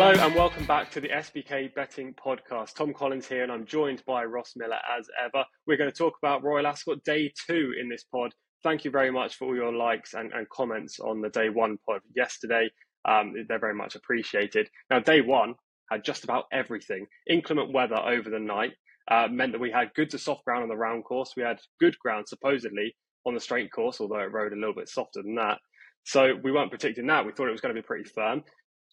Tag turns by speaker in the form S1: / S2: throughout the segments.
S1: Hello and welcome back to the SBK Betting Podcast. Tom Collins here, and I'm joined by Ross Millar as ever. We're going to talk about Royal Ascot Day 2 in this pod. Thank you very much for all your likes and, and comments on the Day 1 pod yesterday. Um, they're very much appreciated. Now, Day 1 had just about everything. Inclement weather over the night uh, meant that we had good to soft ground on the round course. We had good ground, supposedly, on the straight course, although it rode a little bit softer than that. So we weren't predicting that. We thought it was going to be pretty firm.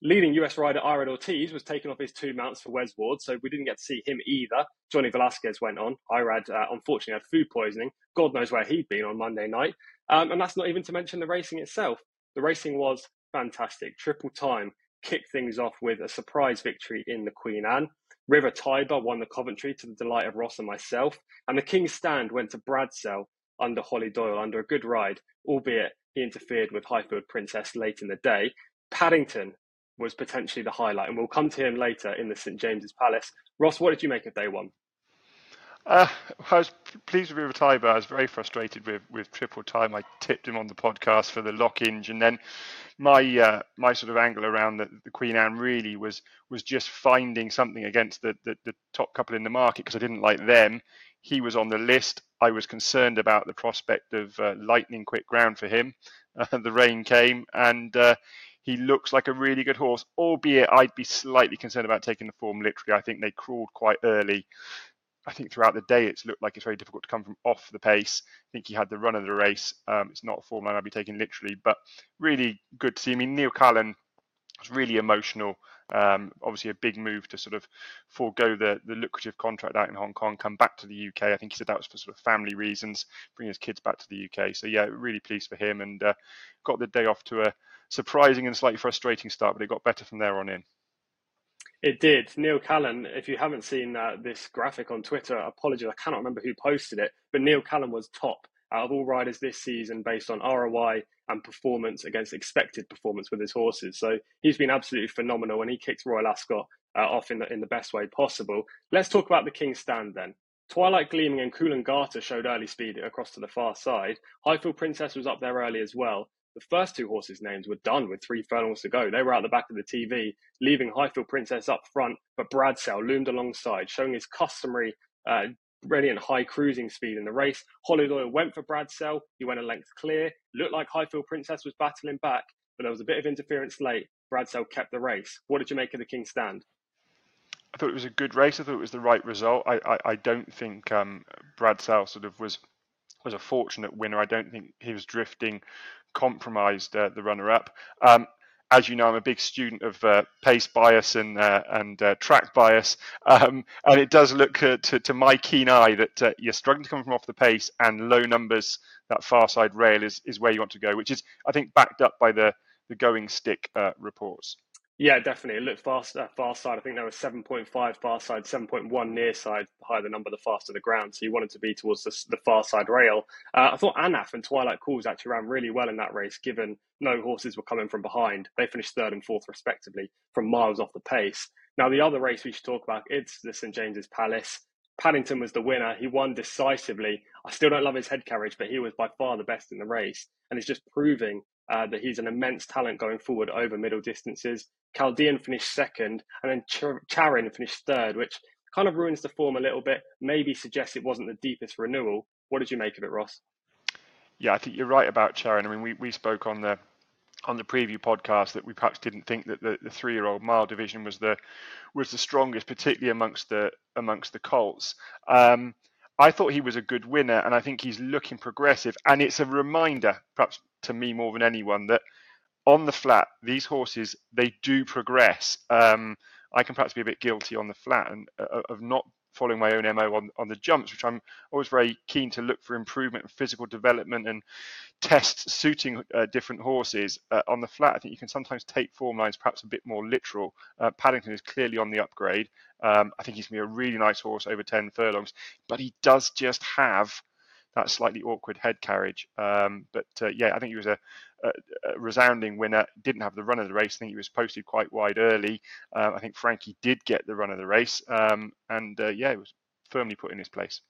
S1: Leading US rider Irad Ortiz was taken off his two mounts for Wes Ward, so we didn't get to see him either. Johnny Velazquez went on. Irad, uh, unfortunately, had food poisoning. God knows where he'd been on Monday night. Um, and that's not even to mention the racing itself. The racing was fantastic. Triple time kicked things off with a surprise victory in the Queen Anne. River Tiber won the Coventry to the delight of Ross and myself. And the King's Stand went to Bradsell under Hollie Doyle under a good ride, albeit he interfered with Highfield Princess late in the day. Paddington was potentially the highlight, and we'll come to him later in the St James's Palace. Ross, what did you make of day one?
S2: Uh, I was pleased with River Tiber. I was very frustrated with, with triple time. I tipped him on the podcast for the lock and then my uh, my sort of angle around the, the, Queen Anne really was was just finding something against the, the, the top couple in the market because I didn't like them. He was on the list. I was concerned about the prospect of uh, lightning quick ground for him. The rain came, and uh, he looks like a really good horse, albeit I'd be slightly concerned about taking the form literally. I think they crawled quite early. I think throughout the day it's looked like it's very difficult to come from off the pace. I think he had the run of the race. Um, it's not a form line I'd be taking literally, but really good to see. I mean, Neil Callan was really emotional. Um, obviously, a big move to sort of forego the, the lucrative contract out in Hong Kong, come back to the UK. I think he said that was for sort of family reasons, bring his kids back to the UK. So, yeah, really pleased for him and uh, got the day off to a surprising and slightly frustrating start, but it got better from there on in.
S1: It did. Neil Callan, if you haven't seen uh, this graphic on Twitter, apologies, I cannot remember who posted it, but Neil Callan was top out of all riders this season based on ROI and performance against expected performance with his horses. So he's been absolutely phenomenal and he kicks Royal Ascot uh, off in the, in the best way possible. Let's talk about the King's Stand then. Twilight Gleaming and Coolangatta showed early speed across to the far side. Highfield Princess was up there early as well, the first two horses' names were done with three furlongs to go. They were out the back of the TV, leaving Highfield Princess up front, but Bradsell loomed alongside, showing his customary uh, brilliant high cruising speed in the race. Hollie went for Bradsell. He went a length clear. Looked like Highfield Princess was battling back, but there was a bit of interference late. Bradsell kept the race. What did you make of the King's Stand?
S2: I thought it was a good race. I thought it was the right result. I, I, I don't think um, Bradsell sort of was was a fortunate winner. I don't think he was drifting compromised uh, the runner-up. Um, as you know, I'm a big student of uh, pace bias and uh, and uh, track bias, um, and it does look uh, to, to my keen eye that uh, you're struggling to come from off the pace, and low numbers, that far side rail is, is where you want to go, which is I think backed up by the the going stick reports.
S1: Yeah, definitely. It looked fast, far side. I think there was 7.5 far side, 7.1 near side. The higher the number, the faster the ground. So you wanted to be towards the, the far side rail. Uh, I thought Anaf and Twilight Calls actually ran really well in that race, given no horses were coming from behind. They finished third and fourth, respectively, from miles off the pace. Now, the other race we should talk about, it's the St James's Palace. Paddington was the winner. He won decisively. I still don't love his head carriage, but he was by far the best in the race. And it's just proving uh, that he's an immense talent going forward over middle distances. Chaldean finished second, and then Ch- Charyn finished third, which kind of ruins the form a little bit. Maybe suggests it wasn't the deepest renewal. What did you make of it, Ross?
S2: Yeah, I think you're right about Charyn. I mean, we, we spoke on the on the preview podcast that we perhaps didn't think that the, the three year old mile division was the was the strongest, particularly amongst the amongst the colts. Um, I thought he was a good winner, and I think he's looking progressive. And it's a reminder, perhaps to me more than anyone, that on the flat, these horses they do progress. Um, I can perhaps be a bit guilty on the flat and uh, of not following my own MO on, on the jumps, which I'm always very keen to look for improvement and physical development and test suiting uh, different horses. Uh, on the flat, I think you can sometimes take form lines perhaps a bit more literal. Uh, Paddington is clearly on the upgrade. Um, I think he's going to be a really nice horse over 10 furlongs, but he does just have that slightly awkward head carriage. Um, but uh, yeah, I think he was a, a, a, resounding winner. Didn't have the run of the race. I think he was posted quite wide early. Uh, I think Frankie did get the run of the race, um, and uh, yeah, it was firmly put in his place.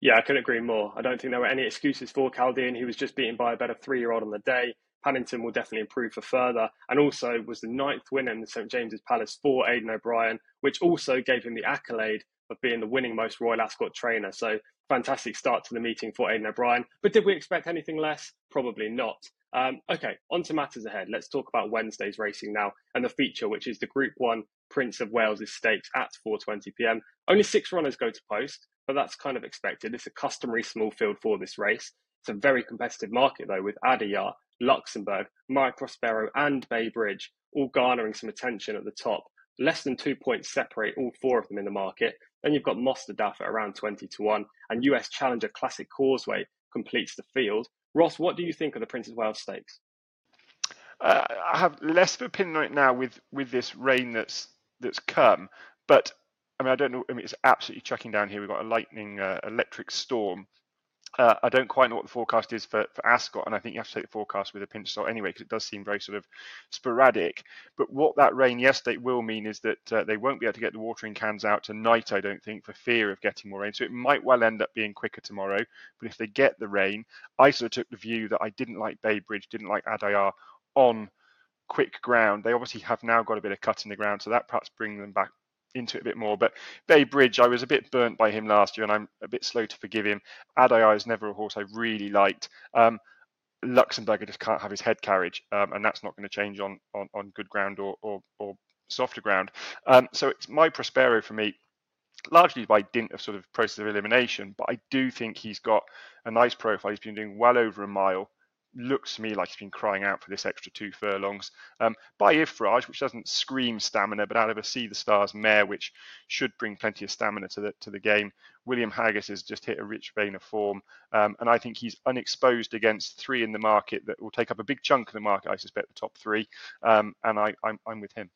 S1: Yeah, I couldn't agree more. I don't think there were any excuses for Chaldean. He was just beaten by a better three-year-old on the day. Paddington will definitely improve for further, and also was the ninth winner in the St James's Palace for Aidan O'Brien, which also gave him the accolade of being the winning most Royal Ascot trainer. So fantastic start to the meeting for Aidan O'Brien. But did we expect anything less? Probably not. Um, okay, on to matters ahead. Let's talk about Wednesday's racing now and the feature, which is the Group 1 Prince of Wales' Stakes at 4.20pm. Only six runners go to post, but that's kind of expected. It's a customary small field for this race. It's a very competitive market, though, with Adayar, Luxembourg, My Prospero, and Bay Bridge all garnering some attention at the top. Less than two points separate all four of them in the market. Then you've got Mostahdaf at around 20 to 1, and US Challenger Classic Causeway completes the field. Ross, what do you think of the Prince of Wales Stakes?
S2: Uh, I have less of an opinion on it now with with this rain that's that's come, but I mean I don't know. I mean it's absolutely chucking down here. We've got a lightning uh, electric storm uh, I don't quite know what the forecast is for, for Ascot, and I think you have to take the forecast with a pinch of salt anyway, because it does seem very sort of sporadic. But what that rain yesterday will mean is that uh, they won't be able to get the watering cans out tonight, I don't think, for fear of getting more rain. So it might well end up being quicker tomorrow. But if they get the rain, I sort of took the view that I didn't like Bay Bridge, didn't like Adayar on quick ground. They obviously have now got a bit of cut in the ground, so that perhaps bring them back into it a bit more. But Bay Bridge, I was a bit burnt by him last year, and I'm a bit slow to forgive him. Adayar is never a horse I really liked. Um, Luxembourg just can't have his head carriage, um, and that's not going to change on, on, on good ground or, or, or softer ground. Um, so it's my Prospero for me, largely by dint of sort of process of elimination. But I do think he's got a nice profile. He's been doing well over a mile looks to me like he's been crying out for this extra two furlongs. Um, by Iffraaj, which doesn't scream stamina, but out of a Sea the Stars mare, which should bring plenty of stamina to the to the game. William Haggas has just hit a rich vein of form, um, and I think he's unexposed against three in the market that will take up a big chunk of the market. I suspect the top three, um, and I, I'm, I'm with him.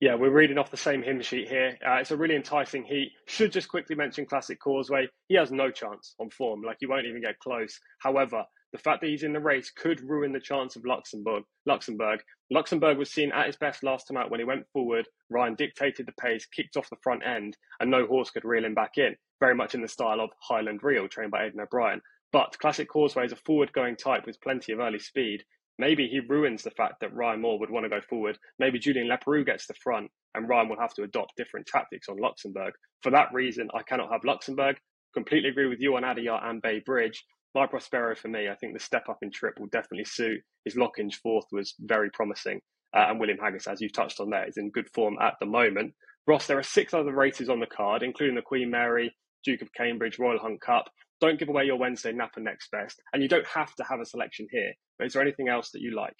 S1: Yeah, we're reading off the same hymn sheet here. Uh, it's a really enticing heat. Should just quickly mention Classic Causeway. He has no chance on form. Like he won't even get close. However, the fact that he's in the race could ruin the chance of Luxembourg. Luxembourg. Luxembourg was seen at his best last time out when he went forward. Ryan dictated the pace, kicked off the front end, and no horse could reel him back in. Very much in the style of Highland Reel, trained by Aidan O'Brien. But Classic Causeway is a forward-going type with plenty of early speed. Maybe he ruins the fact that Ryan Moore would want to go forward. Maybe Julien Leparoux gets the front, and Ryan will have to adopt different tactics on Luxembourg. For that reason, I cannot have Luxembourg. Completely agree with you on Adayar and Bay Bridge. My Prospero for me, I think the step up in trip will definitely suit. His Lockinge fourth was very promising. Uh, and William Haggas, as you've touched on there, is in good form at the moment. Ross, there are six other races on the card, including the Queen Mary, Duke of Cambridge, Royal Hunt Cup. Don't give away your Wednesday Napa next best. And you don't have to have a selection here. But is there anything else that you like?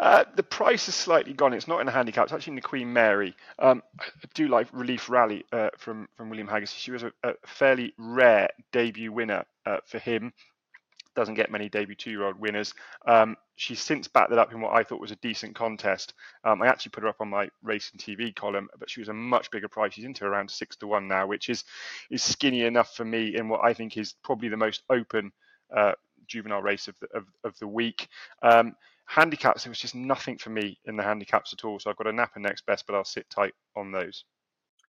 S2: Uh, the price is slightly gone. It's not in a handicap. It's actually in the Queen Mary. Um, I do like Relief Rally uh, from from William Haggas. She was a, a fairly rare debut winner uh, for him doesn't get many debut two-year-old winners. Um, she's since backed that up in what I thought was a decent contest. Um, I actually put her up on my racing TV column, but she was a much bigger price. She's into around six to one now, which is is skinny enough for me in what I think is probably the most open uh, juvenile race of the, of, of the week. Um, handicaps, there was just nothing for me in the handicaps at all. So I've got a Napa next best, but I'll sit tight on those.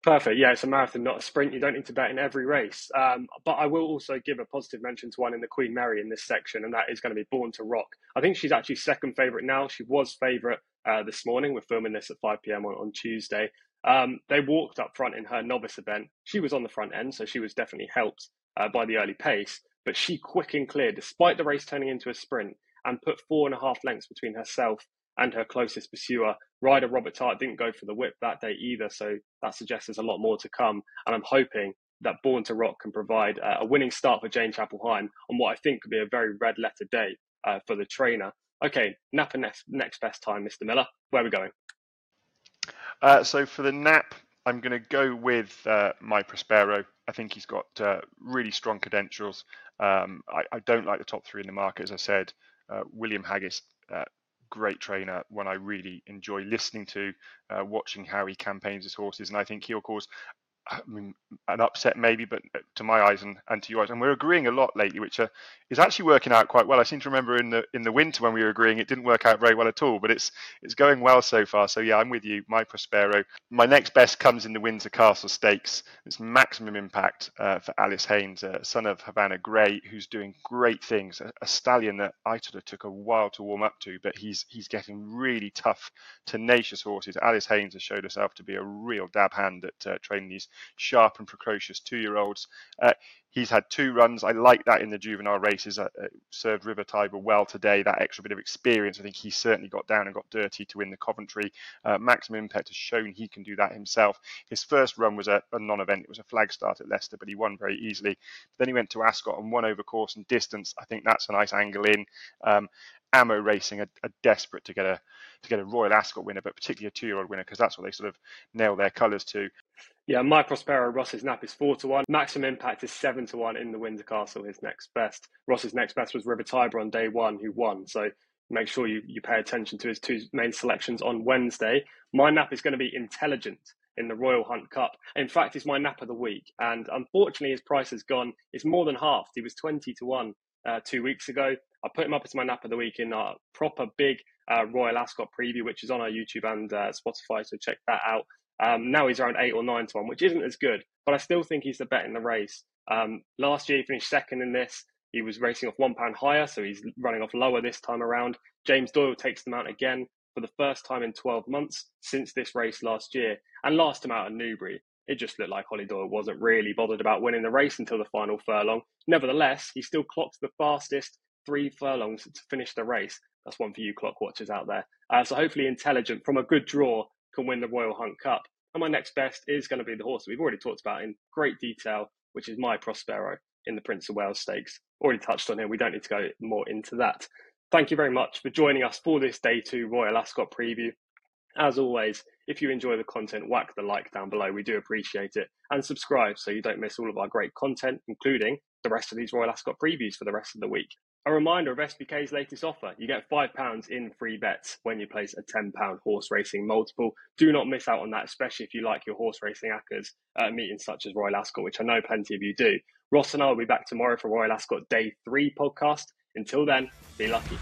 S1: Perfect. Yeah, it's a marathon, not a sprint. You don't need to bet in every race. Um, but I will also give a positive mention to one in the Queen Mary in this section, and that is going to be Born to Rock. I think she's actually second favourite now. She was favourite uh, this morning. We're filming this at 5 p.m. on, on Tuesday. Um, they walked up front in her novice event. She was on the front end, so she was definitely helped uh, by the early pace. But she quick and clear, despite the race turning into a sprint, and put four and a half lengths between herself and her closest pursuer. Rider Robert Tart didn't go for the whip that day either, so that suggests there's a lot more to come. And I'm hoping that Born to Rock can provide uh, a winning start for Jane Chapple-Hyam on what I think could be a very red letter day uh, for the trainer. Okay, Napa next, next best time, Mr. Millar. Where are we going?
S2: Uh, so for the Nap, I'm going to go with uh, my Prospero. I think he's got uh, really strong credentials. Um, I, I, don't like the top three in the market, as I said. Uh, William Haggas great trainer, one I really enjoy listening to, uh, watching how he campaigns his horses, and I think he'll cause I mean, an upset maybe, but to my eyes and, and to yours, and we're agreeing a lot lately, which uh, is actually working out quite well. I seem to remember in the in the winter when we were agreeing, it didn't work out very well at all, but it's it's going well so far. So yeah, I'm with you. My Prospero. My next best comes in the Windsor Castle Stakes. It's maximum impact uh, for Alice Haynes, uh, son of Havana Grey, who's doing great things. A, a, stallion that I sort of took a while to warm up to, but he's he's getting really tough, tenacious horses. Alice Haynes has showed herself to be a real dab hand at uh, training these sharp and precocious two-year-olds. Uh, he's had two runs. I like that in the juvenile races. Uh, uh, served River Tiber well today. That extra bit of experience, I think he certainly got down and got dirty to win the Coventry. Uh, Maximum Impact has shown he can do that himself. His first run was a, a, non-event. It was a flag start at Leicester, but he won very easily. Then he went to Ascot and won over course and distance. I think that's a nice angle in. Um, Amo Racing are, are, desperate to get a to get a Royal Ascot winner, but particularly a two-year-old winner because that's what they sort of nail their colours to.
S1: Yeah, my Prospero Ross's nap is four to one. Maximum impact is seven to one in the Windsor Castle. His next best. Ross's next best was River Tiber on day one, who won. So make sure you, you pay attention to his two main selections on Wednesday. My nap is going to be intelligent in the Royal Hunt Cup. In fact, it's my nap of the week. And unfortunately, his price has gone, it's more than half. He was 20 to 1 uh, two weeks ago. I put him up as my nap of the week in our proper big uh, Royal Ascot preview, which is on our YouTube and uh, Spotify. So check that out. Um, now he's around eight or nine to one, which isn't as good, but I still think he's the bet in the race. Um, last year he finished second in this. He was racing off one pound higher, so he's running off lower this time around. James Doyle takes the mount again for the first time in 12 months since this race last year, and last him out at Newbury. It just looked like Hollie Doyle wasn't really bothered about winning the race until the final furlong. Nevertheless, he still clocked the fastest three furlongs to finish the race. That's one for you clock watchers out there. Uh, so hopefully intelligent from a good draw can win the Royal Hunt Cup. And my next best is going to be the horse that we've already talked about in great detail, which is my Prospero in the Prince of Wales Stakes. Already touched on here. We don't need to go more into that. Thank you very much for joining us for this day two Royal Ascot preview. As always, if you enjoy the content, whack the like down below. We do appreciate it. And subscribe so you don't miss all of our great content, including the rest of these Royal Ascot previews for the rest of the week. A reminder of SBK's latest offer. You get £5 in free bets when you place a £10 horse racing multiple. Do not miss out on that, especially if you like your horse racing accas at meetings such as Royal Ascot, which I know plenty of you do. Ross and I will be back tomorrow for Royal Ascot Day 3 podcast. Until then, be lucky.